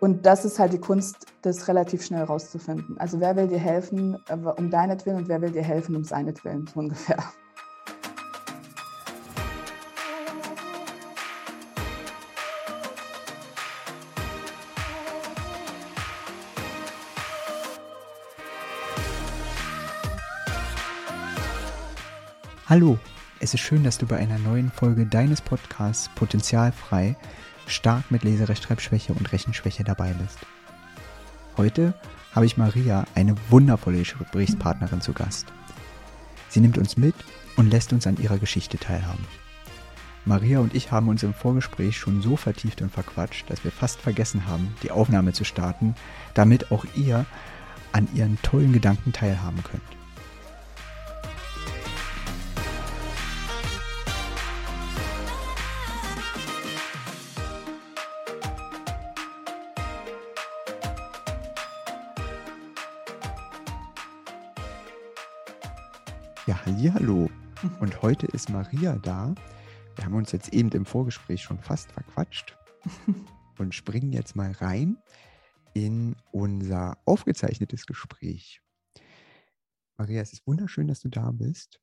Und das ist halt die Kunst, das relativ schnell rauszufinden. Also wer will dir helfen äh, um deinetwillen und wer will dir helfen um seinetwillen, so ungefähr. Hallo, es ist schön, dass du bei einer neuen Folge deines Podcasts Potenzialfrei stark mit Leserechtschreibschwäche und Rechenschwäche dabei bist. Heute habe ich Maria, eine wundervolle Gesprächspartnerin, zu Gast. Sie nimmt uns mit und lässt uns an ihrer Geschichte teilhaben. Maria und ich haben uns im Vorgespräch schon so vertieft und verquatscht, dass wir fast vergessen haben, die Aufnahme zu starten, damit auch ihr an ihren tollen Gedanken teilhaben könnt. Hallo. Und heute ist Maria da. Wir haben uns jetzt eben im Vorgespräch schon fast verquatscht und springen jetzt mal rein in unser aufgezeichnetes Gespräch. Maria, es ist wunderschön, dass du da bist.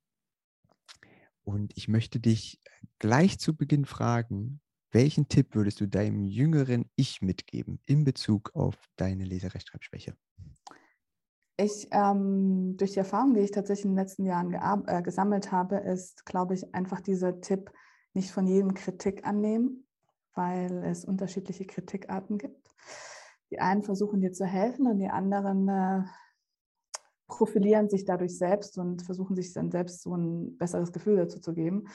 Und ich möchte dich gleich zu Beginn fragen, welchen Tipp würdest du deinem jüngeren Ich mitgeben in Bezug auf deine Leserechtschreibschwäche? Ich, ähm, durch die Erfahrung, die ich tatsächlich in den letzten Jahren äh, gesammelt habe, ist, glaube ich, einfach dieser Tipp, nicht von jedem Kritik annehmen, weil es unterschiedliche Kritikarten gibt. Die einen versuchen dir zu helfen und die anderen äh, profilieren sich dadurch selbst und versuchen sich dann selbst so ein besseres Gefühl dazu zu geben.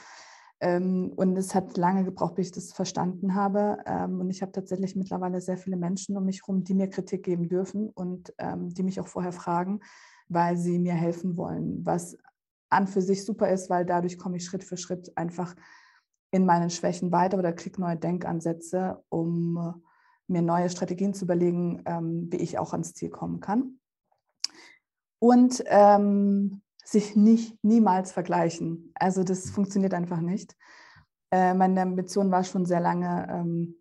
Ähm, und es hat lange gebraucht, bis ich das verstanden habe. Ähm, und ich habe tatsächlich mittlerweile sehr viele Menschen um mich herum, die mir Kritik geben dürfen und ähm, die mich auch vorher fragen, weil sie mir helfen wollen. Was an für sich super ist, weil dadurch komme ich Schritt für Schritt einfach in meinen Schwächen weiter oder kriege neue Denkansätze, um mir neue Strategien zu überlegen, wie ich auch ans Ziel kommen kann. Und ähm, sich nicht niemals vergleichen. Also das mhm. funktioniert einfach nicht. Äh, meine Ambition war schon sehr lange, ähm,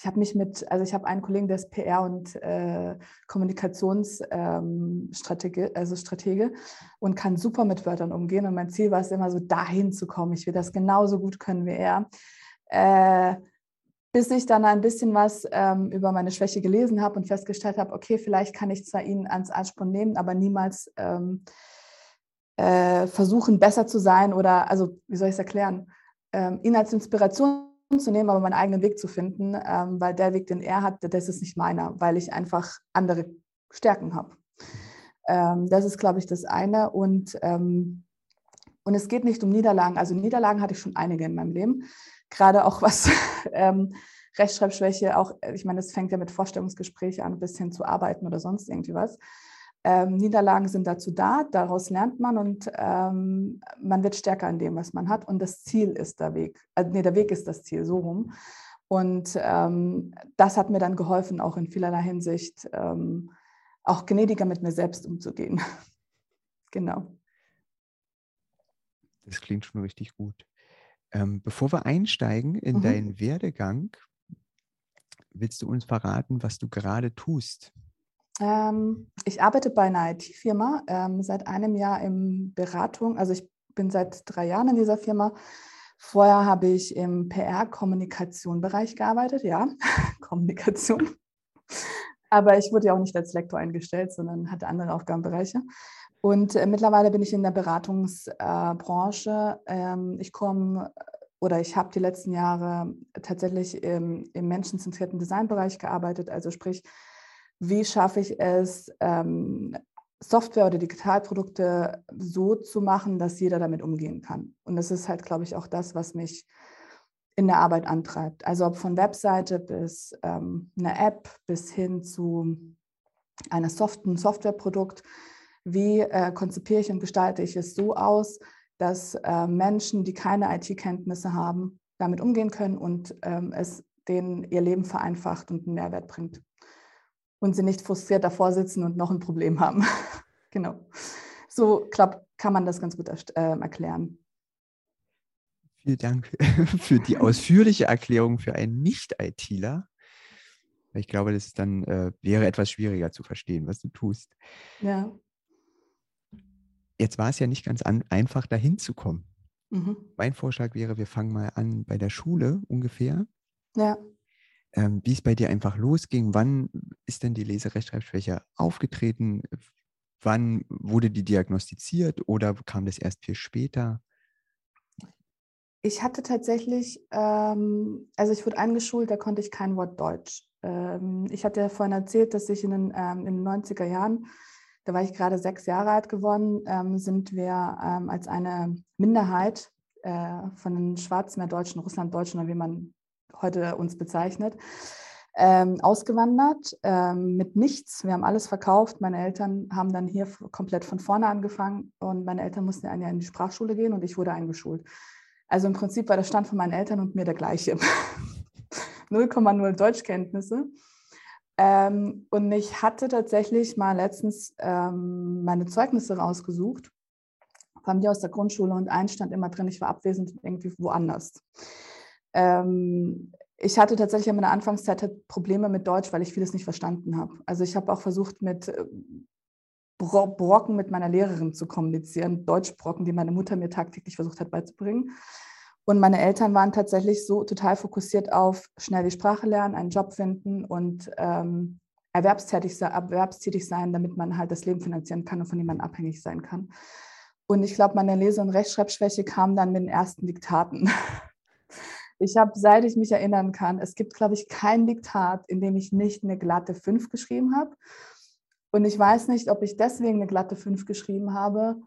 ich habe mich mit, also ich habe einen Kollegen, der ist PR und äh, Kommunikationsstratege, ähm, also Stratege und kann super mit Wörtern umgehen. Und mein Ziel war es immer so, dahin zu kommen. Ich will das genauso gut können wie er. Äh, bis ich dann ein bisschen was ähm, über meine Schwäche gelesen habe und festgestellt habe, okay, vielleicht kann ich zwar ihn ans Ansporn nehmen, aber niemals ähm, äh, versuchen, besser zu sein oder, also wie soll ich es erklären, ähm, ihn als Inspiration zu nehmen, aber meinen eigenen Weg zu finden, ähm, weil der Weg, den er hat, das ist nicht meiner, weil ich einfach andere Stärken habe. Ähm, das ist, glaube ich, das eine. Und, ähm, und es geht nicht um Niederlagen. Also Niederlagen hatte ich schon einige in meinem Leben, gerade auch was ähm, Rechtschreibschwäche, auch, ich meine, es fängt ja mit Vorstellungsgesprächen an, bis hin zu arbeiten oder sonst irgendwie was. Ähm, Niederlagen sind dazu da, daraus lernt man und ähm, man wird stärker in dem, was man hat. Und das Ziel ist der Weg. Also, nee, der Weg ist das Ziel, so rum. Und ähm, das hat mir dann geholfen, auch in vielerlei Hinsicht ähm, auch gnädiger mit mir selbst umzugehen. genau. Das klingt schon richtig gut. Ähm, bevor wir einsteigen in mhm. deinen Werdegang, willst du uns verraten, was du gerade tust? Ähm, ich arbeite bei einer IT-Firma ähm, seit einem Jahr in Beratung. Also ich bin seit drei Jahren in dieser Firma. Vorher habe ich im PR-Kommunikation-Bereich gearbeitet, ja, Kommunikation. Aber ich wurde ja auch nicht als Lektor eingestellt, sondern hatte andere Aufgabenbereiche. Und äh, mittlerweile bin ich in der Beratungsbranche. Äh, ähm, ich komme oder ich habe die letzten Jahre tatsächlich im, im menschenzentrierten Designbereich gearbeitet, also sprich wie schaffe ich es, ähm, Software oder Digitalprodukte so zu machen, dass jeder damit umgehen kann. Und das ist halt, glaube ich, auch das, was mich in der Arbeit antreibt. Also ob von Webseite bis ähm, einer App bis hin zu einer Soft einem Softwareprodukt. Wie äh, konzipiere ich und gestalte ich es so aus, dass äh, Menschen, die keine IT-Kenntnisse haben, damit umgehen können und ähm, es denen ihr Leben vereinfacht und einen Mehrwert bringt und sie nicht frustriert davor sitzen und noch ein Problem haben. genau. So glaub, kann man das ganz gut äh, erklären. Vielen Dank für die ausführliche Erklärung für einen Nicht-ITler. Ich glaube, das dann äh, wäre etwas schwieriger zu verstehen, was du tust. Ja. Jetzt war es ja nicht ganz an, einfach, dahin zu kommen. Mhm. Mein Vorschlag wäre, wir fangen mal an bei der Schule ungefähr. Ja. Ähm, wie es bei dir einfach losging. Wann ist denn die Leserechtschreibschwäche aufgetreten? Wann wurde die diagnostiziert oder kam das erst viel später? Ich hatte tatsächlich, ähm, also ich wurde eingeschult, da konnte ich kein Wort Deutsch. Ähm, ich hatte ja vorhin erzählt, dass ich in den, ähm, in den 90er Jahren, da war ich gerade sechs Jahre alt geworden, ähm, sind wir ähm, als eine Minderheit äh, von den Schwarzmeerdeutschen, Russlanddeutschen oder wie man heute uns bezeichnet, ähm, ausgewandert ähm, mit nichts. Wir haben alles verkauft. Meine Eltern haben dann hier komplett von vorne angefangen und meine Eltern mussten ein Jahr in die Sprachschule gehen und ich wurde eingeschult. Also im Prinzip war der Stand von meinen Eltern und mir der gleiche. 0,0 Deutschkenntnisse. Ähm, und ich hatte tatsächlich mal letztens ähm, meine Zeugnisse rausgesucht, kam die aus der Grundschule und ein stand immer drin, ich war abwesend irgendwie woanders. Ähm, ich hatte tatsächlich in meiner Anfangszeit halt Probleme mit Deutsch, weil ich vieles nicht verstanden habe. Also ich habe auch versucht, mit äh, Brocken mit meiner Lehrerin zu kommunizieren, Deutschbrocken, die meine Mutter mir tagtäglich versucht hat beizubringen. Und meine Eltern waren tatsächlich so total fokussiert auf schnell die Sprache lernen, einen Job finden und ähm, erwerbstätig, erwerbstätig sein, damit man halt das Leben finanzieren kann und von jemandem abhängig sein kann. Und ich glaube, meine Lese- und Rechtschreibschwäche kam dann mit den ersten Diktaten. Ich habe, seit ich mich erinnern kann, es gibt, glaube ich, kein Diktat, in dem ich nicht eine glatte 5 geschrieben habe. Und ich weiß nicht, ob ich deswegen eine glatte 5 geschrieben habe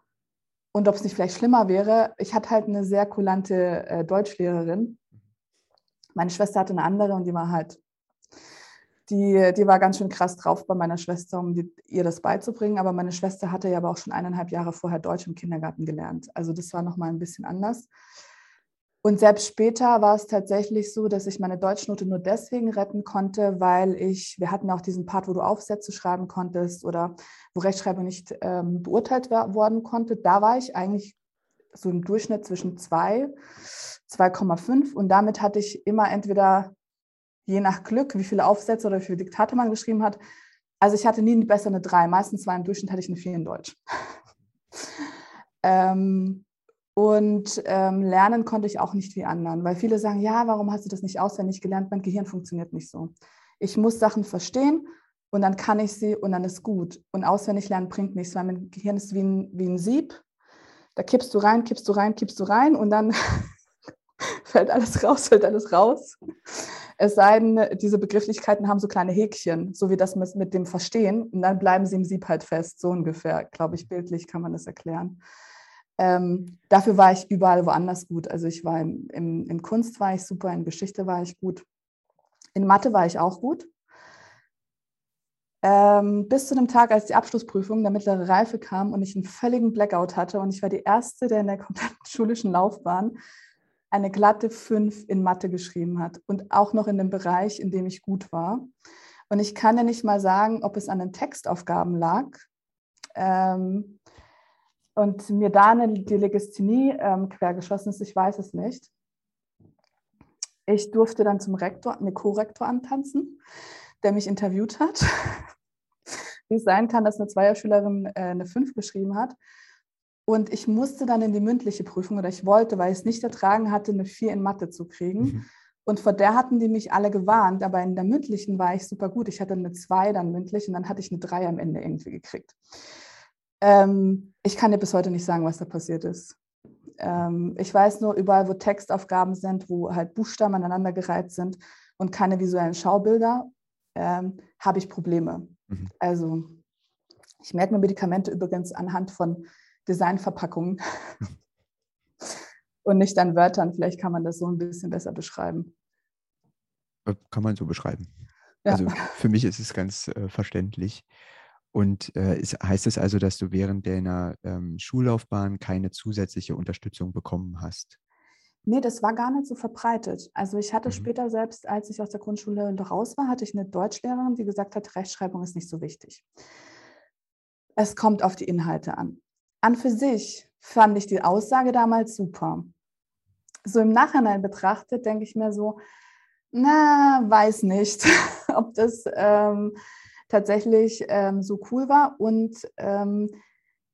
und ob es nicht vielleicht schlimmer wäre. Ich hatte halt eine sehr kulante äh, Deutschlehrerin. Meine Schwester hatte eine andere und die war halt, die, die war ganz schön krass drauf bei meiner Schwester, um die, ihr das beizubringen. Aber meine Schwester hatte ja aber auch schon eineinhalb Jahre vorher Deutsch im Kindergarten gelernt. Also das war nochmal ein bisschen anders. Und selbst später war es tatsächlich so, dass ich meine Deutschnote nur deswegen retten konnte, weil ich, wir hatten auch diesen Part, wo du Aufsätze schreiben konntest oder wo Rechtschreibung nicht ähm, beurteilt worden konnte. Da war ich eigentlich so im Durchschnitt zwischen 2, 2,5 und damit hatte ich immer entweder je nach Glück, wie viele Aufsätze oder wie viele Diktate man geschrieben hat. Also ich hatte nie eine 3. Meistens war im Durchschnitt hatte ich eine 4 in Deutsch. ähm, und ähm, lernen konnte ich auch nicht wie anderen, weil viele sagen, ja, warum hast du das nicht auswendig gelernt? Mein Gehirn funktioniert nicht so. Ich muss Sachen verstehen und dann kann ich sie und dann ist gut. Und auswendig lernen bringt nichts, weil mein Gehirn ist wie ein, wie ein Sieb. Da kippst du rein, kippst du rein, kippst du rein und dann fällt alles raus, fällt alles raus. Es sei denn, diese Begrifflichkeiten haben so kleine Häkchen, so wie das mit dem Verstehen. Und dann bleiben sie im Sieb halt fest, so ungefähr, glaube ich, bildlich kann man das erklären. Ähm, dafür war ich überall woanders gut. Also ich war im, im, in Kunst war ich super, in Geschichte war ich gut. In Mathe war ich auch gut. Ähm, bis zu dem Tag, als die Abschlussprüfung der mittlere Reife kam und ich einen völligen Blackout hatte und ich war die Erste, der in der kompletten schulischen Laufbahn eine glatte 5 in Mathe geschrieben hat und auch noch in dem Bereich, in dem ich gut war. Und ich kann ja nicht mal sagen, ob es an den Textaufgaben lag. Ähm, und mir da eine, die Legasthenie ähm, quergeschossen ist, ich weiß es nicht. Ich durfte dann zum Rektor, eine Co-Rektor antanzen, der mich interviewt hat. Wie es sein kann, dass eine Zweierschülerin äh, eine 5 geschrieben hat. Und ich musste dann in die mündliche Prüfung oder ich wollte, weil ich es nicht ertragen hatte, eine 4 in Mathe zu kriegen. Mhm. Und vor der hatten die mich alle gewarnt, aber in der mündlichen war ich super gut. Ich hatte eine 2 dann mündlich und dann hatte ich eine 3 am Ende irgendwie gekriegt. Ähm, ich kann dir bis heute nicht sagen, was da passiert ist. Ähm, ich weiß nur, überall, wo Textaufgaben sind, wo halt Buchstaben aneinandergereiht sind und keine visuellen Schaubilder, ähm, habe ich Probleme. Mhm. Also ich merke mir Medikamente übrigens anhand von Designverpackungen und nicht an Wörtern. Vielleicht kann man das so ein bisschen besser beschreiben. Äh, kann man so beschreiben. Ja. Also für mich ist es ganz äh, verständlich. Und äh, ist, heißt es also, dass du während deiner ähm, Schullaufbahn keine zusätzliche Unterstützung bekommen hast? Nee, das war gar nicht so verbreitet. Also ich hatte mhm. später selbst, als ich aus der Grundschule raus war, hatte ich eine Deutschlehrerin, die gesagt hat, Rechtschreibung ist nicht so wichtig. Es kommt auf die Inhalte an. An für sich fand ich die Aussage damals super. So im Nachhinein betrachtet denke ich mir so, na, weiß nicht. ob das ähm, tatsächlich ähm, so cool war. Und ähm,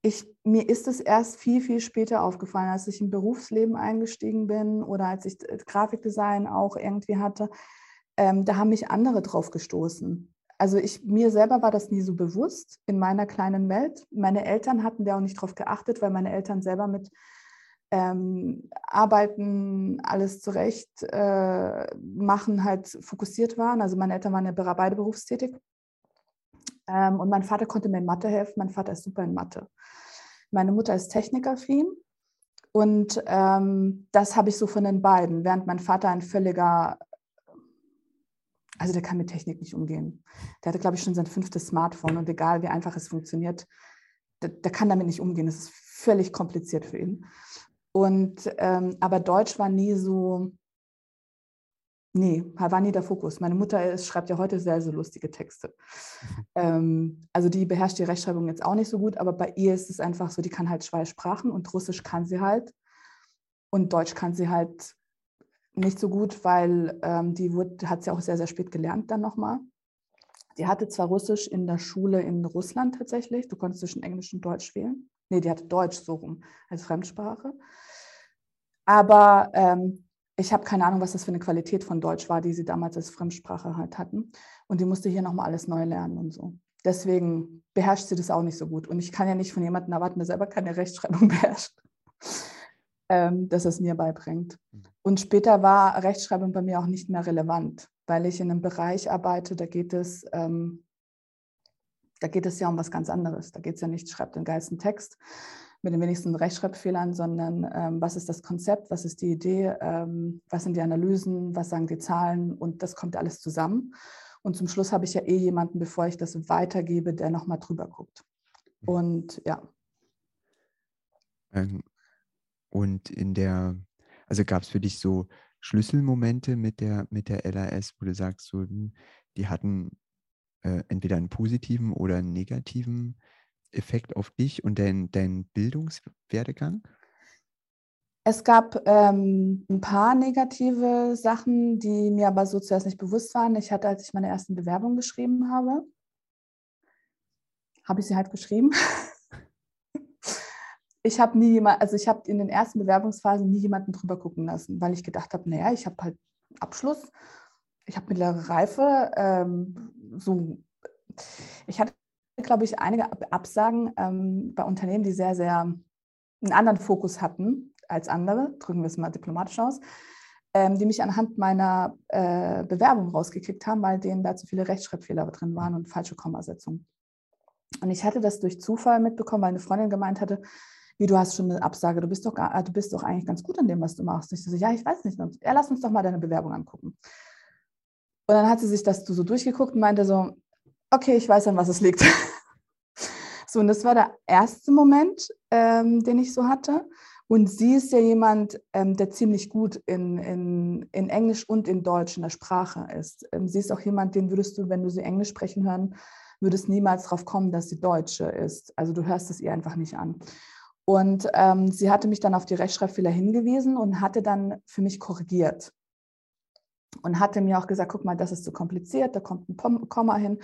ich, mir ist es erst viel, viel später aufgefallen, als ich im Berufsleben eingestiegen bin oder als ich äh, Grafikdesign auch irgendwie hatte. Ähm, da haben mich andere drauf gestoßen. Also ich, mir selber war das nie so bewusst in meiner kleinen Welt. Meine Eltern hatten da auch nicht drauf geachtet, weil meine Eltern selber mit ähm, Arbeiten, alles zurecht äh, machen, halt fokussiert waren. Also meine Eltern waren ja beide berufstätig. Ähm, und mein Vater konnte mir in Mathe helfen. Mein Vater ist super in Mathe. Meine Mutter ist technikaffin. Und ähm, das habe ich so von den beiden, während mein Vater ein völliger, also der kann mit Technik nicht umgehen. Der hatte, glaube ich, schon sein fünftes Smartphone und egal wie einfach es funktioniert, der, der kann damit nicht umgehen. Das ist völlig kompliziert für ihn. Und ähm, aber Deutsch war nie so, Nee, war nie der Fokus. Meine Mutter ist, schreibt ja heute sehr, sehr lustige Texte. Mhm. Ähm, also die beherrscht die Rechtschreibung jetzt auch nicht so gut, aber bei ihr ist es einfach so, die kann halt zwei Sprachen und Russisch kann sie halt. Und Deutsch kann sie halt nicht so gut, weil ähm, die wurde, hat sie auch sehr, sehr spät gelernt dann nochmal. Die hatte zwar Russisch in der Schule in Russland tatsächlich, du konntest zwischen Englisch und Deutsch wählen. Nee, die hatte Deutsch so rum als Fremdsprache. Aber ähm, ich habe keine Ahnung, was das für eine Qualität von Deutsch war, die sie damals als Fremdsprache halt hatten. Und die musste hier nochmal alles neu lernen und so. Deswegen beherrscht sie das auch nicht so gut. Und ich kann ja nicht von jemandem erwarten, der selber keine Rechtschreibung beherrscht, ähm, dass es mir beibringt. Mhm. Und später war Rechtschreibung bei mir auch nicht mehr relevant, weil ich in einem Bereich arbeite, da geht es, ähm, da geht es ja um was ganz anderes. Da geht es ja nicht, schreibt den geilsten Text, mit den wenigsten Rechtschreibfehlern, sondern ähm, was ist das Konzept, was ist die Idee, ähm, was sind die Analysen, was sagen die Zahlen und das kommt alles zusammen. Und zum Schluss habe ich ja eh jemanden, bevor ich das weitergebe, der nochmal drüber guckt. Mhm. Und ja. Ähm, und in der, also gab es für dich so Schlüsselmomente mit der, mit der LAS, wo du sagst, so, hm, die hatten äh, entweder einen positiven oder einen negativen Effekt auf dich und deinen dein Bildungswerdegang? Es gab ähm, ein paar negative Sachen, die mir aber so zuerst nicht bewusst waren. Ich hatte, als ich meine ersten Bewerbung geschrieben habe, habe ich sie halt geschrieben. ich habe nie jemand, also ich habe in den ersten Bewerbungsphasen nie jemanden drüber gucken lassen, weil ich gedacht habe, naja, ich habe halt Abschluss, ich habe mittlere Reife, ähm, so. Ich hatte glaube ich, einige Absagen ähm, bei Unternehmen, die sehr, sehr einen anderen Fokus hatten als andere, drücken wir es mal diplomatisch aus, ähm, die mich anhand meiner äh, Bewerbung rausgekickt haben, weil denen da zu viele Rechtschreibfehler drin waren und falsche Kommasetzungen. Und ich hatte das durch Zufall mitbekommen, weil eine Freundin gemeint hatte, wie du hast schon eine Absage, du bist doch, du bist doch eigentlich ganz gut in dem, was du machst. Ich so, ja, ich weiß nicht. ja, lass uns doch mal deine Bewerbung angucken. Und dann hat sie sich das so durchgeguckt und meinte so, okay, ich weiß, an was es liegt. so, und das war der erste Moment, ähm, den ich so hatte. Und sie ist ja jemand, ähm, der ziemlich gut in, in, in Englisch und in Deutsch in der Sprache ist. Ähm, sie ist auch jemand, den würdest du, wenn du sie Englisch sprechen hören, würdest niemals darauf kommen, dass sie Deutsche ist. Also du hörst es ihr einfach nicht an. Und ähm, sie hatte mich dann auf die Rechtschreibfehler hingewiesen und hatte dann für mich korrigiert und hatte mir auch gesagt, guck mal, das ist zu kompliziert, da kommt ein Komma hin.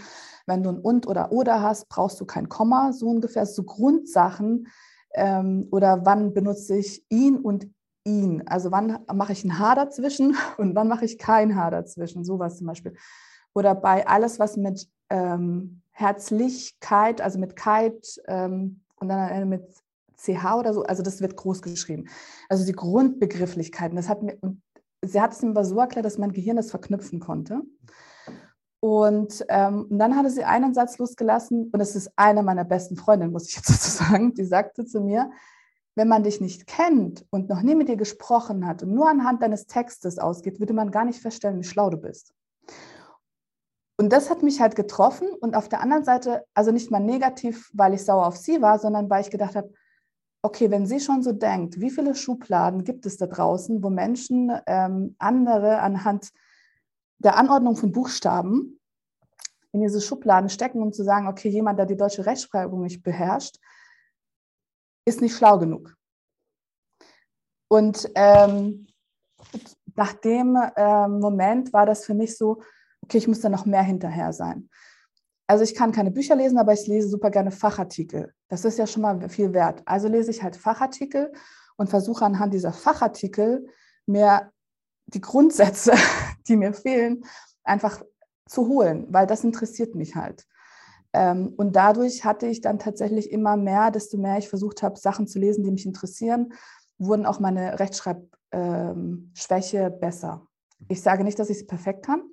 Wenn du ein und oder oder hast, brauchst du kein Komma, so ungefähr, so Grundsachen. Ähm, oder wann benutze ich ihn und ihn? Also wann mache ich ein H dazwischen und wann mache ich kein H dazwischen? Sowas zum Beispiel. Oder bei alles, was mit ähm, Herzlichkeit, also mit Kite ähm, und dann mit CH oder so, also das wird groß geschrieben. Also die Grundbegrifflichkeiten, das hat mir, sie hat es mir aber so erklärt, dass mein Gehirn das verknüpfen konnte. Und, ähm, und dann hatte sie einen Satz losgelassen, und das ist eine meiner besten Freundinnen, muss ich jetzt dazu sagen, die sagte zu mir, wenn man dich nicht kennt und noch nie mit dir gesprochen hat und nur anhand deines Textes ausgeht, würde man gar nicht feststellen, wie schlau du bist. Und das hat mich halt getroffen und auf der anderen Seite, also nicht mal negativ, weil ich sauer auf sie war, sondern weil ich gedacht habe, okay, wenn sie schon so denkt, wie viele Schubladen gibt es da draußen, wo Menschen ähm, andere anhand der Anordnung von Buchstaben in diese Schubladen stecken, um zu sagen, okay, jemand, der die deutsche Rechtschreibung nicht beherrscht, ist nicht schlau genug. Und ähm, nach dem ähm, Moment war das für mich so, okay, ich muss da noch mehr hinterher sein. Also ich kann keine Bücher lesen, aber ich lese super gerne Fachartikel. Das ist ja schon mal viel wert. Also lese ich halt Fachartikel und versuche anhand dieser Fachartikel mir die Grundsätze, die mir fehlen, einfach zu holen, weil das interessiert mich halt. Ähm, und dadurch hatte ich dann tatsächlich immer mehr, desto mehr ich versucht habe, Sachen zu lesen, die mich interessieren, wurden auch meine Rechtschreibschwäche ähm, besser. Ich sage nicht, dass ich es perfekt kann.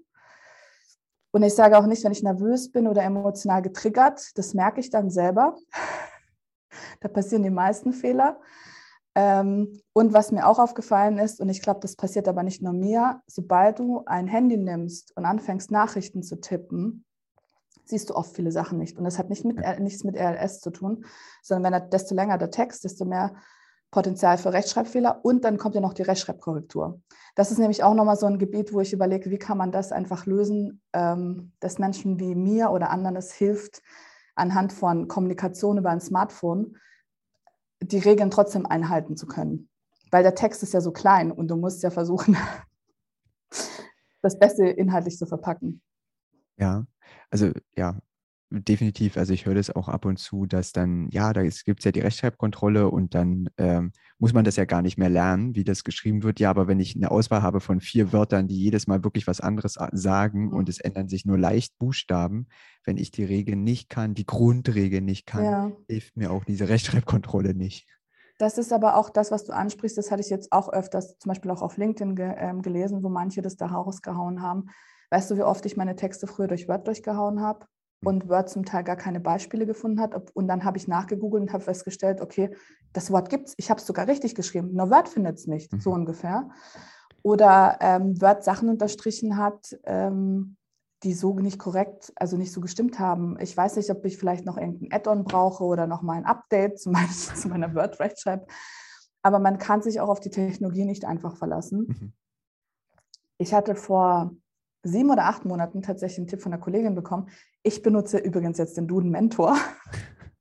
Und ich sage auch nicht, wenn ich nervös bin oder emotional getriggert, das merke ich dann selber. da passieren die meisten Fehler. Ähm, und was mir auch aufgefallen ist, und ich glaube, das passiert aber nicht nur mir, sobald du ein Handy nimmst und anfängst, Nachrichten zu tippen, siehst du oft viele Sachen nicht. Und das hat nicht mit, nichts mit RLS zu tun, sondern wenn desto länger der Text, desto mehr Potenzial für Rechtschreibfehler und dann kommt ja noch die Rechtschreibkorrektur. Das ist nämlich auch nochmal so ein Gebiet, wo ich überlege, wie kann man das einfach lösen, ähm, dass Menschen wie mir oder anderen es hilft, anhand von Kommunikation über ein Smartphone die Regeln trotzdem einhalten zu können. Weil der Text ist ja so klein und du musst ja versuchen, das Beste inhaltlich zu verpacken. Ja, also ja, definitiv. Also ich höre das auch ab und zu, dass dann, ja, da gibt es ja die Rechtschreibkontrolle und dann ähm, muss man das ja gar nicht mehr lernen, wie das geschrieben wird. Ja, aber wenn ich eine Auswahl habe von vier Wörtern, die jedes Mal wirklich was anderes sagen mhm. und es ändern sich nur leicht Buchstaben, wenn ich die Regeln nicht kann, die Grundregeln nicht kann, ja. hilft mir auch diese Rechtschreibkontrolle nicht. Das ist aber auch das, was du ansprichst. Das hatte ich jetzt auch öfters, zum Beispiel auch auf LinkedIn ge ähm, gelesen, wo manche das da rausgehauen haben. Weißt du, wie oft ich meine Texte früher durch Word durchgehauen habe? Und Word zum Teil gar keine Beispiele gefunden hat. Und dann habe ich nachgegoogelt und habe festgestellt, okay, das Wort gibt es, ich habe es sogar richtig geschrieben, nur Word findet es nicht, mhm. so ungefähr. Oder ähm, Word Sachen unterstrichen hat, ähm, die so nicht korrekt, also nicht so gestimmt haben. Ich weiß nicht, ob ich vielleicht noch irgendein Add-on brauche oder noch mal ein Update zu, mein, zu meiner Word-Rechtschreib. Aber man kann sich auch auf die Technologie nicht einfach verlassen. Mhm. Ich hatte vor sieben oder acht Monaten tatsächlich einen Tipp von einer Kollegin bekommen. Ich benutze übrigens jetzt den Duden Mentor,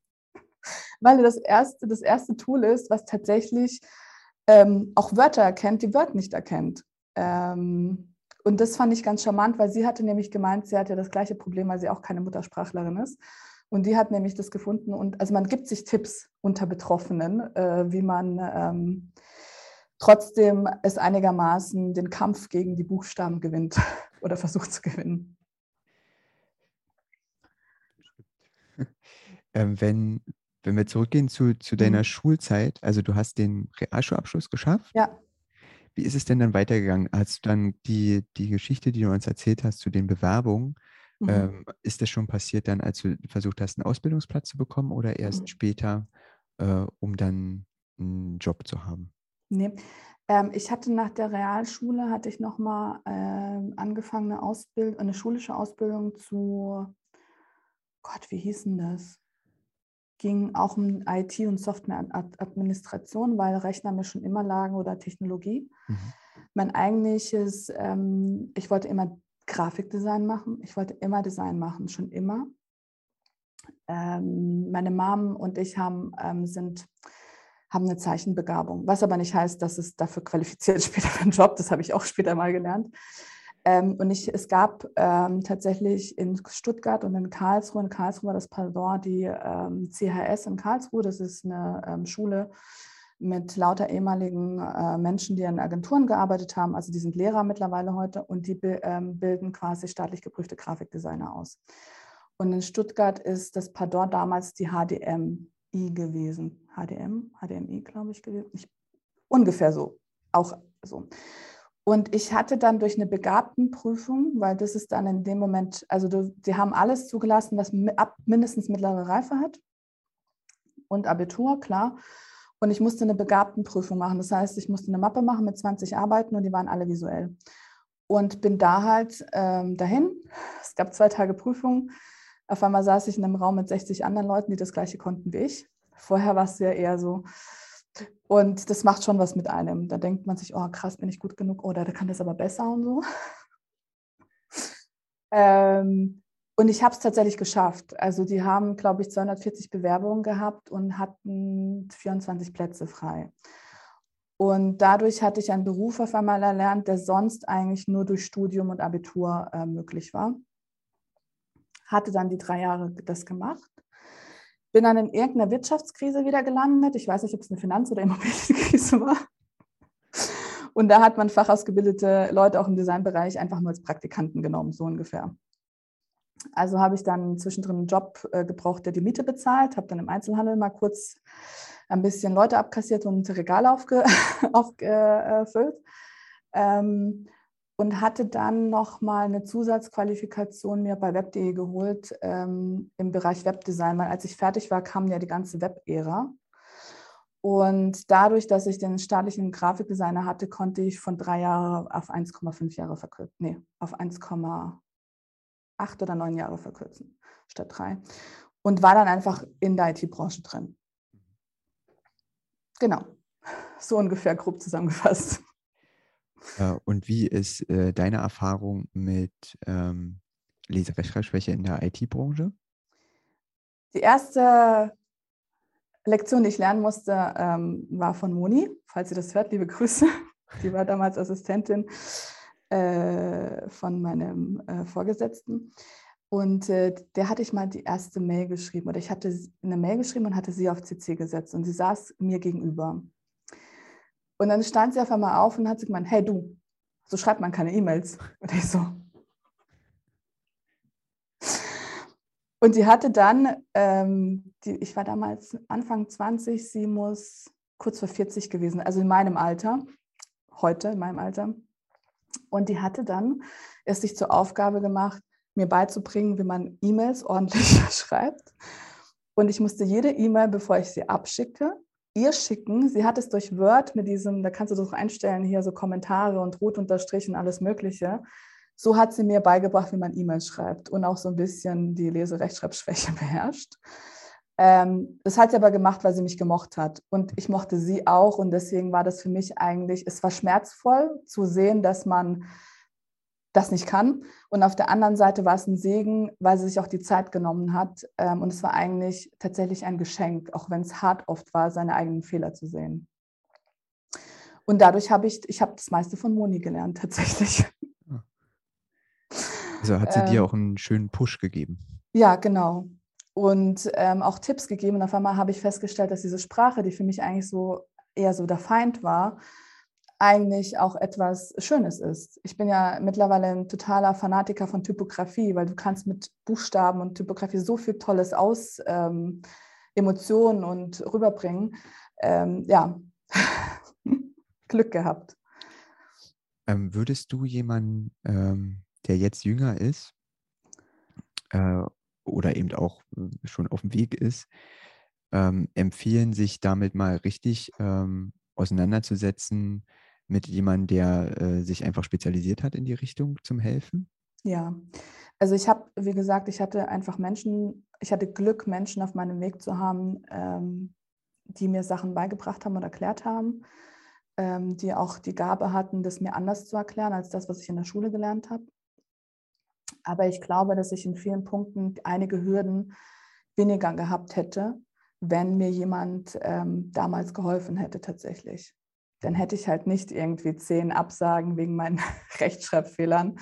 weil das erste, das erste Tool ist, was tatsächlich ähm, auch Wörter erkennt, die Wörter nicht erkennt. Ähm, und das fand ich ganz charmant, weil sie hatte nämlich gemeint, sie hat ja das gleiche Problem, weil sie auch keine Muttersprachlerin ist. Und die hat nämlich das gefunden und also man gibt sich Tipps unter Betroffenen, äh, wie man ähm, trotzdem es einigermaßen den Kampf gegen die Buchstaben gewinnt oder versucht zu gewinnen. Ähm, wenn, wenn wir zurückgehen zu, zu deiner mhm. Schulzeit, also du hast den Realschulabschluss geschafft. Ja. Wie ist es denn dann weitergegangen? Als du dann die, die Geschichte, die du uns erzählt hast zu den Bewerbungen, mhm. ähm, ist das schon passiert dann, als du versucht hast, einen Ausbildungsplatz zu bekommen oder erst mhm. später, äh, um dann einen Job zu haben? Nee. Ähm, ich hatte nach der Realschule hatte ich nochmal ähm, angefangen, eine, Ausbild eine schulische Ausbildung zu, Gott, wie hieß denn das? Ging auch um IT- und Softwareadministration, weil Rechner mir schon immer lagen oder Technologie. Mhm. Mein eigentliches, ähm, ich wollte immer Grafikdesign machen. Ich wollte immer Design machen, schon immer. Ähm, meine Mom und ich haben, ähm, sind haben eine Zeichenbegabung, was aber nicht heißt, dass es dafür qualifiziert später für einen Job. Das habe ich auch später mal gelernt. Ähm, und ich, es gab ähm, tatsächlich in Stuttgart und in Karlsruhe, in Karlsruhe war das Pardon, die ähm, CHS in Karlsruhe, das ist eine ähm, Schule mit lauter ehemaligen äh, Menschen, die in Agenturen gearbeitet haben. Also die sind Lehrer mittlerweile heute und die ähm, bilden quasi staatlich geprüfte Grafikdesigner aus. Und in Stuttgart ist das Pardon damals die HDM gewesen. HDM, HDMI, glaube ich, gewesen. Ich, ungefähr so. Auch so. Und ich hatte dann durch eine Begabtenprüfung, weil das ist dann in dem Moment, also du, sie haben alles zugelassen, was ab mindestens mittlere Reife hat und Abitur, klar. Und ich musste eine Begabtenprüfung machen. Das heißt, ich musste eine Mappe machen mit 20 Arbeiten und die waren alle visuell. Und bin da halt ähm, dahin. Es gab zwei Tage Prüfung. Auf einmal saß ich in einem Raum mit 60 anderen Leuten, die das gleiche konnten wie ich. Vorher war es ja eher so. Und das macht schon was mit einem. Da denkt man sich, oh krass, bin ich gut genug oder der kann das aber besser und so. ähm, und ich habe es tatsächlich geschafft. Also die haben, glaube ich, 240 Bewerbungen gehabt und hatten 24 Plätze frei. Und dadurch hatte ich einen Beruf auf einmal erlernt, der sonst eigentlich nur durch Studium und Abitur äh, möglich war. Hatte dann die drei Jahre das gemacht. Bin dann in irgendeiner Wirtschaftskrise wieder gelandet. Ich weiß nicht, ob es eine Finanz- oder Immobilienkrise war. Und da hat man fachausgebildete Leute auch im Designbereich einfach nur als Praktikanten genommen, so ungefähr. Also habe ich dann zwischendrin einen Job äh, gebraucht, der die Miete bezahlt, habe dann im Einzelhandel mal kurz ein bisschen Leute abkassiert und Regale aufge aufgefüllt. Ähm, und hatte dann nochmal eine Zusatzqualifikation mir bei web.de geholt ähm, im Bereich Webdesign, weil als ich fertig war, kam ja die ganze Web-Ära. Und dadurch, dass ich den staatlichen Grafikdesigner hatte, konnte ich von drei Jahren auf 1,5 Jahre verkürzen. Nee, auf 1,8 oder 9 Jahre verkürzen statt drei. Und war dann einfach in der IT-Branche drin. Genau. So ungefähr grob zusammengefasst. Und wie ist äh, deine Erfahrung mit ähm, Leserechtschreibschwäche in der IT-Branche? Die erste Lektion, die ich lernen musste, ähm, war von Moni. Falls sie das hört, liebe Grüße. Die war damals Assistentin äh, von meinem äh, Vorgesetzten. Und äh, der hatte ich mal die erste Mail geschrieben oder ich hatte eine Mail geschrieben und hatte sie auf CC gesetzt und sie saß mir gegenüber. Und dann stand sie auf einmal auf und hat sie gemeint, hey du, so schreibt man keine E-Mails. Und ich so. Und sie hatte dann, ähm, die, ich war damals Anfang 20, sie muss kurz vor 40 gewesen, also in meinem Alter, heute in meinem Alter. Und die hatte dann es sich zur Aufgabe gemacht, mir beizubringen, wie man E-Mails ordentlich schreibt. Und ich musste jede E-Mail, bevor ich sie abschicke, ihr schicken. Sie hat es durch Word mit diesem, da kannst du das einstellen, hier so Kommentare und Rotunterstrichen, alles Mögliche. So hat sie mir beigebracht, wie man E-Mails schreibt und auch so ein bisschen die Leserechtschreibschwäche beherrscht. Ähm, das hat sie aber gemacht, weil sie mich gemocht hat. Und ich mochte sie auch. Und deswegen war das für mich eigentlich, es war schmerzvoll zu sehen, dass man das nicht kann. Und auf der anderen Seite war es ein Segen, weil sie sich auch die Zeit genommen hat. Ähm, und es war eigentlich tatsächlich ein Geschenk, auch wenn es hart oft war, seine eigenen Fehler zu sehen. Und dadurch habe ich, ich habe das meiste von Moni gelernt, tatsächlich. Also hat sie ähm, dir auch einen schönen Push gegeben. Ja, genau. Und ähm, auch Tipps gegeben. Und auf einmal habe ich festgestellt, dass diese Sprache, die für mich eigentlich so eher so der Feind war, eigentlich auch etwas Schönes ist. Ich bin ja mittlerweile ein totaler Fanatiker von Typografie, weil du kannst mit Buchstaben und Typografie so viel Tolles aus ähm, Emotionen und rüberbringen. Ähm, ja, Glück gehabt. Ähm, würdest du jemanden, ähm, der jetzt jünger ist äh, oder eben auch äh, schon auf dem Weg ist, ähm, empfehlen, sich damit mal richtig ähm, auseinanderzusetzen, mit jemandem, der äh, sich einfach spezialisiert hat in die Richtung zum Helfen? Ja, also ich habe, wie gesagt, ich hatte einfach Menschen, ich hatte Glück, Menschen auf meinem Weg zu haben, ähm, die mir Sachen beigebracht haben und erklärt haben, ähm, die auch die Gabe hatten, das mir anders zu erklären als das, was ich in der Schule gelernt habe. Aber ich glaube, dass ich in vielen Punkten einige Hürden weniger gehabt hätte, wenn mir jemand ähm, damals geholfen hätte tatsächlich dann hätte ich halt nicht irgendwie zehn Absagen wegen meinen Rechtschreibfehlern,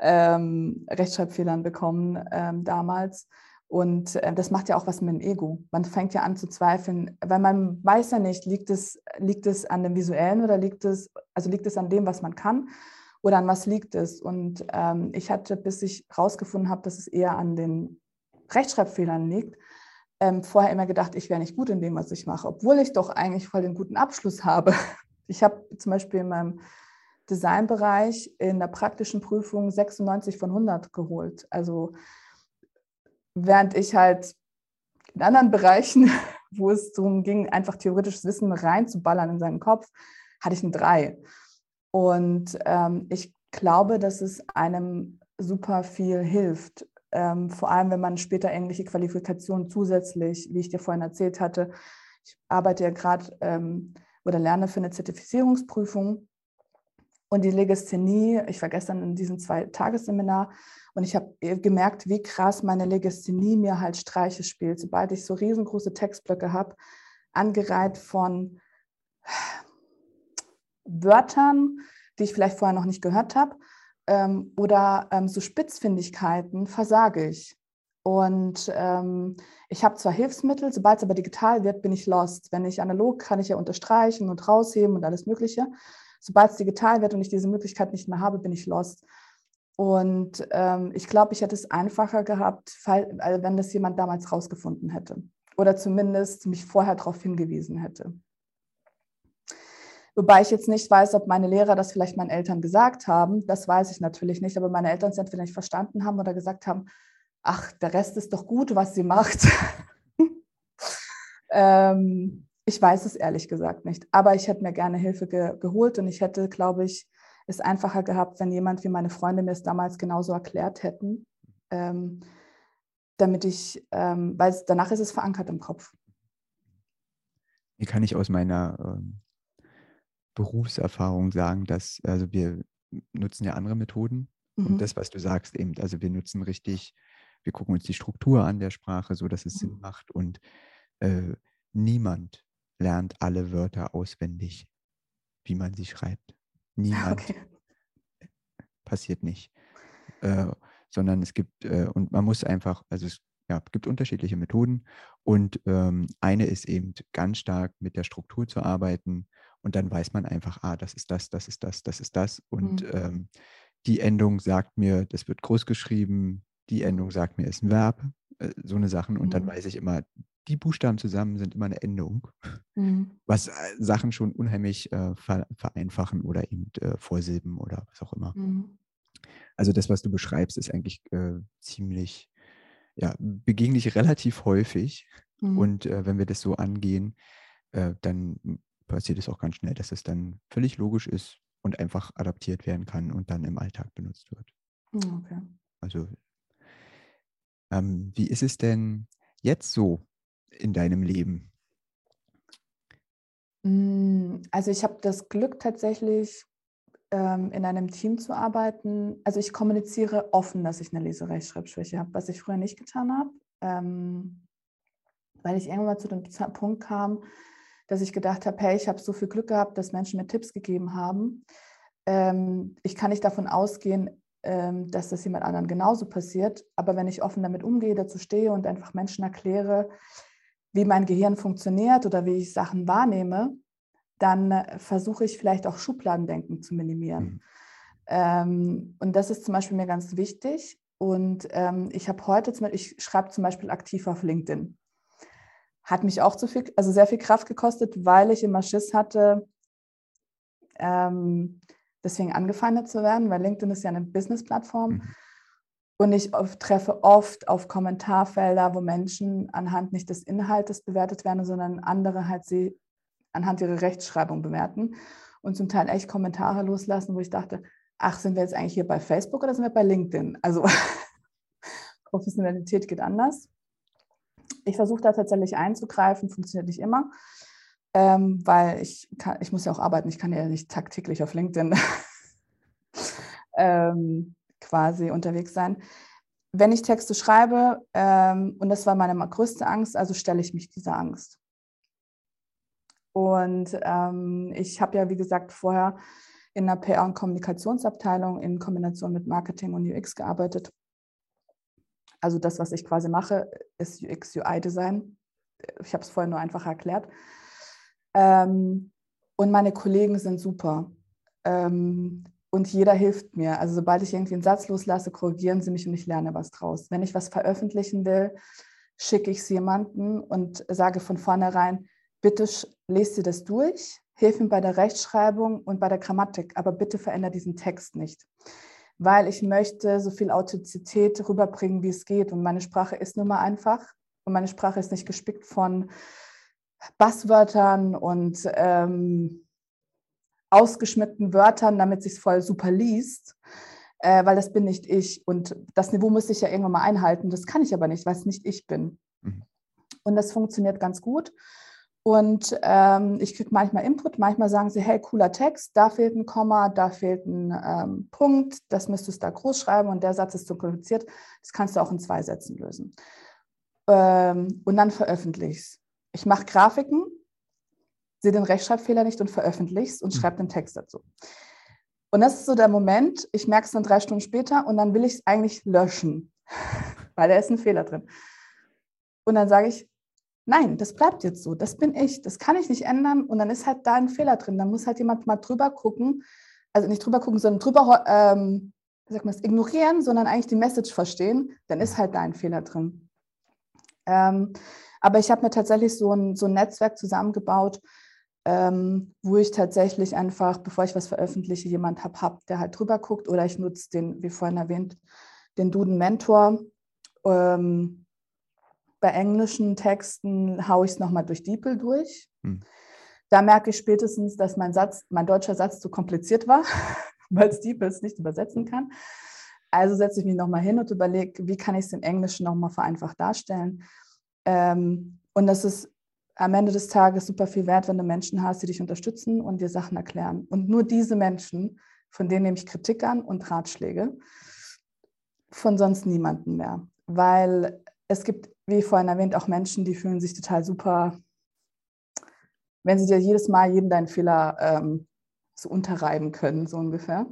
ähm, Rechtschreibfehlern bekommen ähm, damals. Und äh, das macht ja auch was mit dem Ego. Man fängt ja an zu zweifeln, weil man weiß ja nicht, liegt es, liegt es an dem Visuellen oder liegt es, also liegt es an dem, was man kann oder an was liegt es? Und ähm, ich hatte, bis ich herausgefunden habe, dass es eher an den Rechtschreibfehlern liegt, ähm, vorher immer gedacht, ich wäre nicht gut in dem, was ich mache, obwohl ich doch eigentlich voll den guten Abschluss habe. Ich habe zum Beispiel in meinem Designbereich in der praktischen Prüfung 96 von 100 geholt. Also während ich halt in anderen Bereichen, wo es darum ging, einfach theoretisches Wissen reinzuballern in seinen Kopf, hatte ich ein 3. Und ähm, ich glaube, dass es einem super viel hilft, ähm, vor allem wenn man später ähnliche Qualifikationen zusätzlich, wie ich dir vorhin erzählt hatte, ich arbeite ja gerade ähm, oder lerne für eine Zertifizierungsprüfung und die Legasthenie, ich war gestern in diesem zwei Tagesseminar und ich habe gemerkt, wie krass meine Legasthenie mir halt Streiche spielt. Sobald ich so riesengroße Textblöcke habe, angereiht von Wörtern, die ich vielleicht vorher noch nicht gehört habe, ähm, oder ähm, so Spitzfindigkeiten versage ich. Und ähm, ich habe zwar Hilfsmittel, sobald es aber digital wird, bin ich lost. Wenn ich analog kann ich ja unterstreichen und rausheben und alles Mögliche. Sobald es digital wird und ich diese Möglichkeit nicht mehr habe, bin ich lost. Und ähm, ich glaube, ich hätte es einfacher gehabt, wenn das jemand damals rausgefunden hätte. Oder zumindest mich vorher darauf hingewiesen hätte. Wobei ich jetzt nicht weiß, ob meine Lehrer das vielleicht meinen Eltern gesagt haben. Das weiß ich natürlich nicht. Aber meine Eltern es entweder nicht verstanden haben oder gesagt haben, ach, der Rest ist doch gut, was sie macht. ähm, ich weiß es ehrlich gesagt nicht. Aber ich hätte mir gerne Hilfe ge geholt und ich hätte, glaube ich, es einfacher gehabt, wenn jemand wie meine Freunde mir es damals genauso erklärt hätten. Ähm, damit ich, ähm, weil danach ist es verankert im Kopf. Hier kann ich aus meiner ähm, Berufserfahrung sagen, dass, also wir nutzen ja andere Methoden mhm. und das, was du sagst, eben, also wir nutzen richtig wir gucken uns die Struktur an der Sprache, so dass es Sinn mhm. macht und äh, niemand lernt alle Wörter auswendig, wie man sie schreibt. Niemand. Okay. Passiert nicht. Äh, sondern es gibt, äh, und man muss einfach, also es ja, gibt unterschiedliche Methoden und ähm, eine ist eben ganz stark mit der Struktur zu arbeiten und dann weiß man einfach, ah, das ist das, das ist das, das ist das und mhm. ähm, die Endung sagt mir, das wird groß geschrieben, die Endung sagt mir, ist ein Verb, äh, so eine Sachen. Und mhm. dann weiß ich immer, die Buchstaben zusammen sind immer eine Endung, mhm. was äh, Sachen schon unheimlich äh, vereinfachen oder eben äh, Vorsilben oder was auch immer. Mhm. Also das, was du beschreibst, ist eigentlich äh, ziemlich, ja, begegne ich relativ häufig. Mhm. Und äh, wenn wir das so angehen, dann passiert es auch ganz schnell, dass es dann völlig logisch ist und einfach adaptiert werden kann und dann im Alltag benutzt wird. Hm, okay. Also ähm, wie ist es denn jetzt so in deinem Leben? Hm, also ich habe das Glück tatsächlich ähm, in einem Team zu arbeiten. Also ich kommuniziere offen, dass ich eine Leserechtschreibschwäche habe, was ich früher nicht getan habe, ähm, weil ich irgendwann mal zu dem Punkt kam, dass ich gedacht habe, hey, ich habe so viel Glück gehabt, dass Menschen mir Tipps gegeben haben. Ähm, ich kann nicht davon ausgehen, ähm, dass das jemand anderen genauso passiert. Aber wenn ich offen damit umgehe, dazu stehe und einfach Menschen erkläre, wie mein Gehirn funktioniert oder wie ich Sachen wahrnehme, dann äh, versuche ich vielleicht auch Schubladendenken zu minimieren. Mhm. Ähm, und das ist zum Beispiel mir ganz wichtig. Und ähm, ich habe heute, zum Beispiel, ich schreibe zum Beispiel aktiv auf LinkedIn. Hat mich auch zu viel, also sehr viel Kraft gekostet, weil ich immer Schiss hatte, ähm, deswegen angefeindet zu werden, weil LinkedIn ist ja eine Business-Plattform. Mhm. Und ich treffe oft auf Kommentarfelder, wo Menschen anhand nicht des Inhaltes bewertet werden, sondern andere halt sie anhand ihrer Rechtschreibung bewerten und zum Teil echt Kommentare loslassen, wo ich dachte, ach, sind wir jetzt eigentlich hier bei Facebook oder sind wir bei LinkedIn? Also Professionalität geht anders. Ich versuche da tatsächlich einzugreifen, funktioniert nicht immer ähm, weil ich, kann, ich muss ja auch arbeiten, ich kann ja nicht tagtäglich auf LinkedIn ähm, quasi unterwegs sein. Wenn ich Texte schreibe, ähm, und das war meine größte Angst, also stelle ich mich dieser Angst. Und ähm, ich habe ja, wie gesagt, vorher in der PR- und Kommunikationsabteilung in Kombination mit Marketing und UX gearbeitet. Also das, was ich quasi mache, ist UX-UI-Design. Ich habe es vorher nur einfach erklärt. Ähm, und meine Kollegen sind super. Ähm, und jeder hilft mir. Also sobald ich irgendwie einen Satz loslasse, korrigieren sie mich und ich lerne was draus. Wenn ich was veröffentlichen will, schicke ich es jemanden und sage von vornherein, bitte lest dir das durch, hilf mir bei der Rechtschreibung und bei der Grammatik, aber bitte verändere diesen Text nicht. Weil ich möchte so viel Authentizität rüberbringen, wie es geht. Und meine Sprache ist nun mal einfach. Und meine Sprache ist nicht gespickt von Basswörtern und ähm, ausgeschmückten Wörtern, damit es sich voll super liest, äh, weil das bin nicht ich. Und das Niveau muss ich ja irgendwann mal einhalten. Das kann ich aber nicht, weil es nicht ich bin. Mhm. Und das funktioniert ganz gut. Und ähm, ich kriege manchmal Input, manchmal sagen sie, hey, cooler Text, da fehlt ein Komma, da fehlt ein ähm, Punkt, das müsstest du da groß schreiben und der Satz ist zu kompliziert. Das kannst du auch in zwei Sätzen lösen. Ähm, und dann veröffentliche ich es ich mache Grafiken sehe den Rechtschreibfehler nicht und veröffentliche es und Mhm. schreibe den Text dazu. Und das ist so der Moment, ich merke es dann drei Stunden später und dann will ich es eigentlich löschen, weil da ist ein Fehler drin. Und dann sage ich, nein, das bleibt jetzt so, das bin ich, das kann ich nicht ändern und dann ist halt da ein Fehler drin. Dann muss halt jemand mal drüber gucken, also nicht drüber gucken, sondern drüber, ähm, wie sagt man ignorieren, sondern eigentlich die Message verstehen, dann ist halt da ein Fehler drin. Ähm, aber ich habe mir tatsächlich so ein, so ein Netzwerk zusammengebaut, ähm, wo ich tatsächlich einfach, bevor ich was veröffentliche, jemand habe, hab, der halt drüber guckt oder ich nutze den, wie vorhin erwähnt, den Duden Mentor. Ähm, bei englischen Texten haue ich es nochmal durch DeepL durch. Hm. Da merke ich spätestens, dass mein Satz, mein deutscher Satz zu kompliziert war, weil es DeepL es nicht übersetzen kann. Also setze ich mich nochmal hin und überlege, wie kann ich es im Englischen nochmal vereinfacht darstellen. Ähm, und das ist am Ende des Tages super viel wert, wenn du Menschen hast, die dich unterstützen und dir Sachen erklären. Und nur diese Menschen, von denen nehme ich Kritik an und Ratschläge, von sonst niemanden mehr. Weil es gibt, wie vorhin erwähnt, auch Menschen, die fühlen sich total super, wenn sie dir jedes Mal jeden deinen Fehler ähm, so unterreiben können, so ungefähr.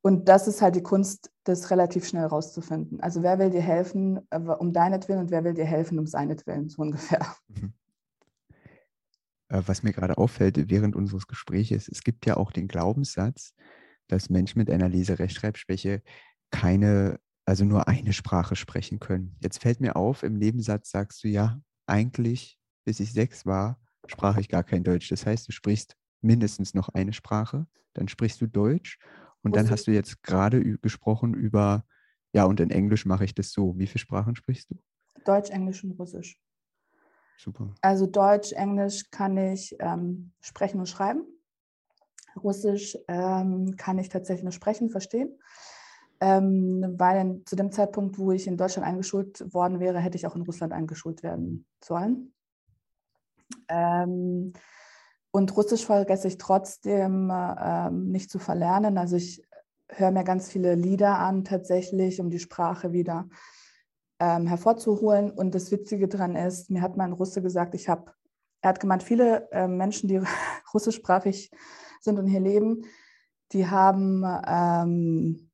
Und das ist halt die Kunst, das relativ schnell rauszufinden. Also wer will dir helfen äh, um deinetwillen und wer will dir helfen um seinetwillen, so ungefähr. Mhm. Äh, Was mir gerade auffällt während unseres Gesprächs, es gibt ja auch den Glaubenssatz, dass Menschen mit einer Leserechtschreibschwäche keine, also nur eine Sprache sprechen können. Jetzt fällt mir auf, im Nebensatz sagst du ja, eigentlich, bis ich sechs war, sprach ich gar kein Deutsch. Das heißt, du sprichst mindestens noch eine Sprache, dann sprichst du Deutsch und dann hast du jetzt gerade gesprochen über, ja, und in Englisch mache ich das so. Wie viele Sprachen sprichst du? Deutsch, Englisch und Russisch. Super. Also Deutsch, Englisch kann ich ähm, sprechen und schreiben. Russisch ähm, kann ich tatsächlich nur sprechen, verstehen. Ähm, weil zu dem Zeitpunkt, wo ich in Deutschland eingeschult worden wäre, hätte ich auch in Russland eingeschult werden sollen. Ähm, und Russisch vergesse ich trotzdem ähm, nicht zu verlernen. Also ich höre mir ganz viele Lieder an, tatsächlich, um die Sprache wieder ähm, hervorzuholen. Und das Witzige daran ist, mir hat mein Russe gesagt, ich habe, er hat gemeint, viele äh, Menschen, die russischsprachig sind und hier leben, die haben ähm,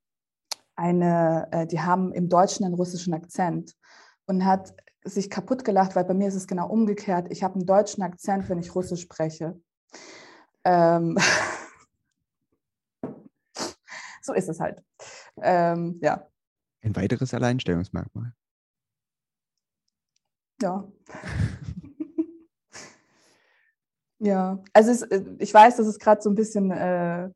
eine, äh, die haben im Deutschen einen russischen Akzent und hat sich kaputt gelacht, weil bei mir ist es genau umgekehrt. Ich habe einen deutschen Akzent, wenn ich Russisch spreche. Ähm so ist es halt. Ähm, ja, Ein weiteres Alleinstellungsmerkmal. ja. ja, also es, äh, ich weiß, dass es gerade so ein bisschen äh,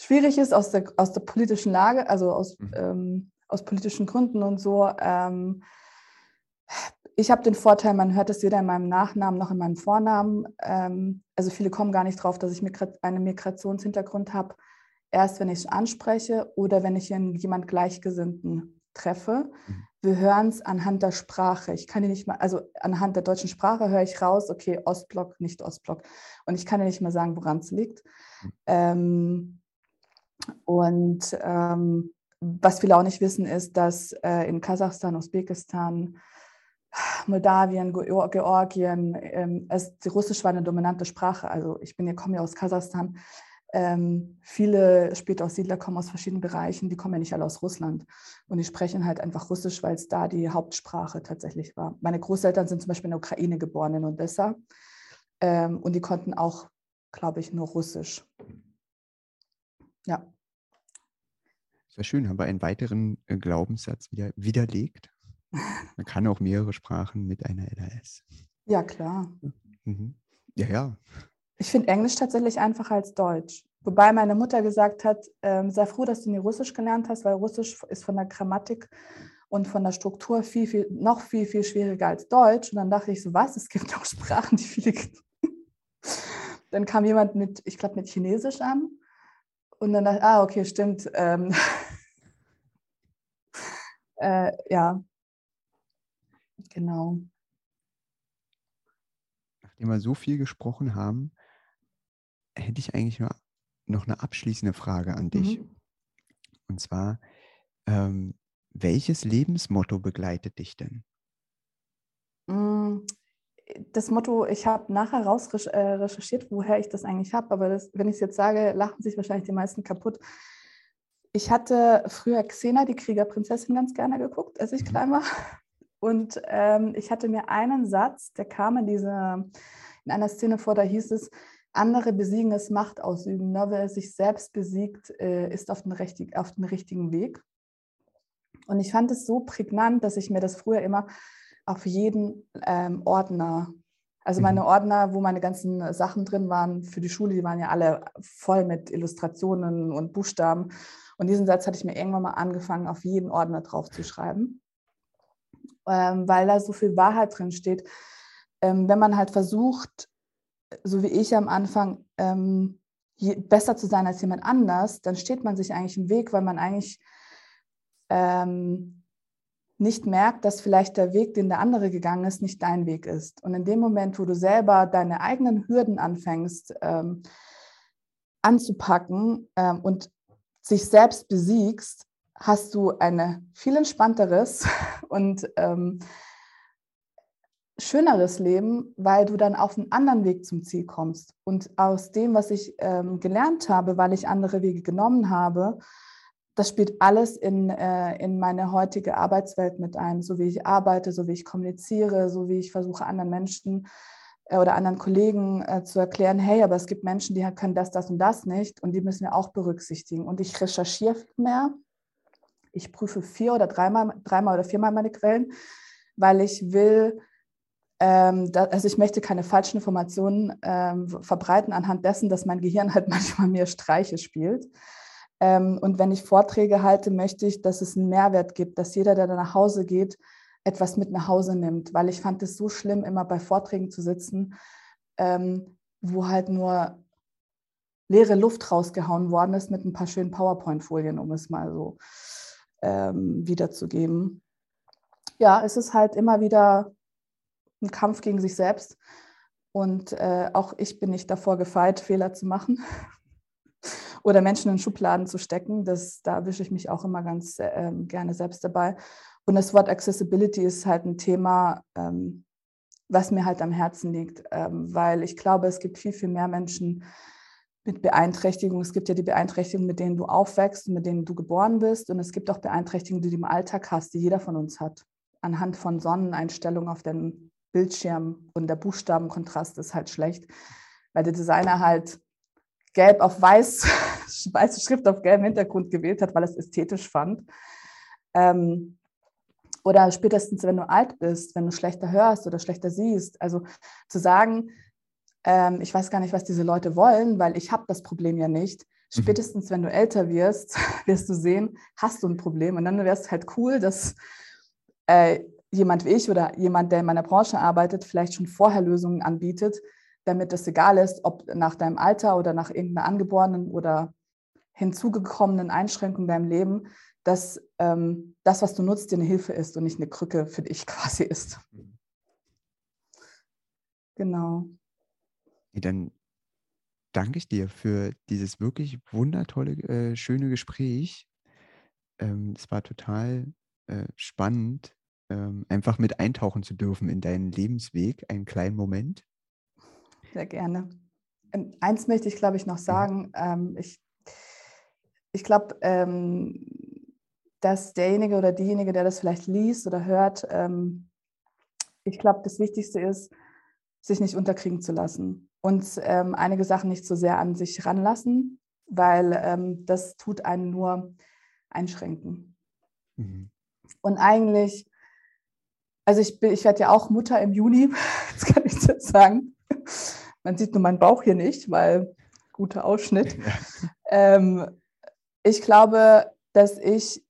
schwierig ist aus der, aus der politischen Lage, also aus, Mhm. ähm, aus politischen Gründen und so. Ähm, ich habe den Vorteil, man hört es weder in meinem Nachnamen noch in meinem Vornamen. Ähm, also viele kommen gar nicht drauf, dass ich migra einen Migrationshintergrund habe. Erst wenn ich es anspreche oder wenn ich jemand Gleichgesinnten treffe. Mhm. Wir hören es anhand der Sprache. Ich kann dir nicht mal, also anhand der deutschen Sprache höre ich raus, okay, Ostblock, nicht Ostblock. Und ich kann dir nicht mal sagen, woran es liegt. Mhm. Ähm, und ähm, was viele auch nicht wissen, ist, dass äh, in Kasachstan, Usbekistan, Moldawien, Geo- Georgien, ähm, es, die Russisch war eine dominante Sprache. Also ich bin ja, komme ja aus Kasachstan. Ähm, viele Spätaussiedler kommen aus verschiedenen Bereichen, die kommen ja nicht alle aus Russland. Und die sprechen halt einfach Russisch, weil es da die Hauptsprache tatsächlich war. Meine Großeltern sind zum Beispiel in der Ukraine geboren, in Odessa. Ähm, und die konnten auch, glaube ich, nur Russisch. Ja. Sehr schön, haben wir einen weiteren äh, Glaubenssatz wieder widerlegt. Man kann auch mehrere Sprachen mit einer LAS. Ja, klar. Mhm. Ja, ja. Ich finde Englisch tatsächlich einfacher als Deutsch. Wobei meine Mutter gesagt hat, ähm, sei froh, dass du nie Russisch gelernt hast, weil Russisch ist von der Grammatik und von der Struktur viel, viel, noch viel, viel schwieriger als Deutsch. Und dann dachte ich so, was? Es gibt auch Sprachen, die viele. dann kam jemand mit, ich glaube, mit Chinesisch an. Und dann dachte ich, ah, okay, stimmt. Ähm, äh, ja. Genau. Nachdem wir so viel gesprochen haben, hätte ich eigentlich nur noch eine abschließende Frage an dich. Mhm. Und zwar, ähm, welches Lebensmotto begleitet dich denn? Mm, das Motto, ich habe nachher raus recherchiert, woher ich das eigentlich habe, aber das, wenn ich es jetzt sage, lachen sich wahrscheinlich die meisten kaputt. Ich hatte früher Xena, die Kriegerprinzessin, ganz gerne geguckt, als ich klein war. Und ähm, ich hatte mir einen Satz, der kam in, diese, in einer Szene vor, da hieß es, andere besiegen ist Macht ausüben. Ne? Wer sich selbst besiegt, äh, ist auf den, richtig, auf den richtigen Weg. Und ich fand es so prägnant, dass ich mir das früher immer auf jeden ähm, Ordner, also meine mhm. Ordner, wo meine ganzen Sachen drin waren für die Schule, die waren ja alle voll mit Illustrationen und Buchstaben. Und diesen Satz hatte ich mir irgendwann mal angefangen, auf jeden Ordner drauf zu schreiben, ähm, weil da so viel Wahrheit drin steht. Ähm, wenn man halt versucht, so wie ich am Anfang, ähm, besser zu sein als jemand anders, dann steht man sich eigentlich im Weg, weil man eigentlich ähm, nicht merkt, dass vielleicht der Weg, den der andere gegangen ist, nicht dein Weg ist. Und in dem Moment, wo du selber deine eigenen Hürden anfängst ähm, anzupacken ähm, und sich selbst besiegst, hast du ein viel entspannteres und ähm, schöneres Leben, weil du dann auf einen anderen Weg zum Ziel kommst. Und aus dem, was ich ähm, gelernt habe, weil ich andere Wege genommen habe, das spielt alles in, äh, in meine heutige Arbeitswelt mit ein, so wie ich arbeite, so wie ich kommuniziere, so wie ich versuche, anderen Menschen äh, oder anderen Kollegen äh, zu erklären, hey, aber es gibt Menschen, die können das, das und das nicht und die müssen wir auch berücksichtigen. Und ich recherchiere mehr. Ich prüfe vier oder dreimal, dreimal oder viermal meine Quellen, weil ich will, ähm, da, also ich möchte keine falschen Informationen ähm, verbreiten anhand dessen, dass mein Gehirn halt manchmal mir Streiche spielt. Ähm, und wenn ich Vorträge halte, möchte ich, dass es einen Mehrwert gibt, dass jeder, der da nach Hause geht, etwas mit nach Hause nimmt, weil ich fand es so schlimm, immer bei Vorträgen zu sitzen, ähm, wo halt nur leere Luft rausgehauen worden ist mit ein paar schönen PowerPoint-Folien, um es mal so ähm, wiederzugeben. Ja, es ist halt immer wieder ein Kampf gegen sich selbst. Und äh, auch ich bin nicht davor gefeit, Fehler zu machen oder Menschen in Schubladen zu stecken. Das, da erwische ich mich auch immer ganz ähm, gerne selbst dabei. Und das Wort Accessibility ist halt ein Thema, ähm, was mir halt am Herzen liegt, ähm, weil ich glaube, es gibt viel, viel mehr Menschen mit Beeinträchtigungen. Es gibt ja die Beeinträchtigungen, mit denen du aufwächst mit denen du geboren bist. Und es gibt auch Beeinträchtigungen, die du im Alltag hast, die jeder von uns hat. Anhand von Sonneneinstellungen auf dem Bildschirm und der Buchstabenkontrast ist halt schlecht, weil der Designer halt gelb auf weiß, weiße Schrift auf gelbem Hintergrund gewählt hat, weil es ästhetisch fand. Ähm, oder spätestens, wenn du alt bist, wenn du schlechter hörst oder schlechter siehst. Also zu sagen, ähm, ich weiß gar nicht, was diese Leute wollen, weil ich habe das Problem ja nicht. Mhm. Spätestens, wenn du älter wirst, wirst du sehen, hast du ein Problem. Und dann wäre es halt cool, dass äh, jemand wie ich oder jemand, der in meiner Branche arbeitet, vielleicht schon vorher Lösungen anbietet, damit es egal ist, ob nach deinem Alter oder nach irgendeiner angeborenen oder hinzugekommenen Einschränkung in deinem Leben, dass ähm, das, was du nutzt, dir eine Hilfe ist und nicht eine Krücke für dich quasi ist. Genau. Dann danke ich dir für dieses wirklich wundertolle, äh, schöne Gespräch. Ähm, es war total äh, spannend, ähm, einfach mit eintauchen zu dürfen in deinen Lebensweg, einen kleinen Moment. Sehr gerne. Ähm, eins möchte ich, glaube ich, noch sagen. Ähm, ich ich glaube, ähm, dass derjenige oder diejenige, der das vielleicht liest oder hört, ähm, ich glaube, das Wichtigste ist, sich nicht unterkriegen zu lassen und einige Sachen nicht so sehr an sich ranlassen, weil das tut einen nur einschränken. Mhm. Und eigentlich, also ich, ich werde ja auch Mutter im Juni, das kann ich jetzt sagen. Man sieht nur meinen Bauch hier nicht, weil guter Ausschnitt. Ja. Ähm, ich glaube, dass ich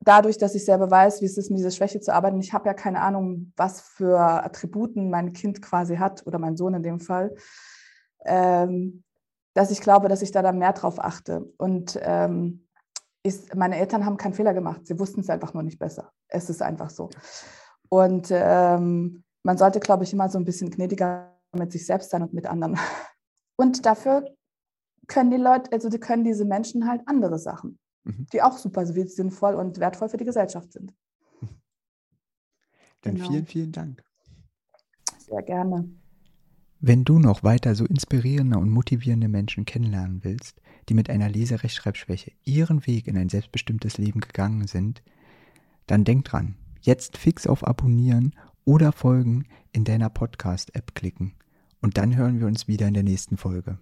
dadurch, dass ich selber weiß, wie es ist, mit dieser Schwäche zu arbeiten, ich habe ja keine Ahnung, was für Attributen mein Kind quasi hat oder mein Sohn in dem Fall, ähm, dass ich glaube, dass ich da dann mehr drauf achte. Und ähm, ich, meine Eltern haben keinen Fehler gemacht. Sie wussten es einfach nur nicht besser. Es ist einfach so. Und ähm, man sollte, glaube ich, immer so ein bisschen gnädiger mit sich selbst sein und mit anderen. Und dafür können die Leute, also die können diese Menschen halt andere Sachen, mhm. die auch super sinnvoll und wertvoll für die Gesellschaft sind. Dann genau. vielen, vielen Dank. Sehr gerne. Wenn du noch weiter so inspirierende und motivierende Menschen kennenlernen willst, die mit einer Leserechtschreibschwäche ihren Weg in ein selbstbestimmtes Leben gegangen sind, dann denk dran, jetzt fix auf Abonnieren oder Folgen in deiner Podcast-App klicken. Und dann hören wir uns wieder in der nächsten Folge.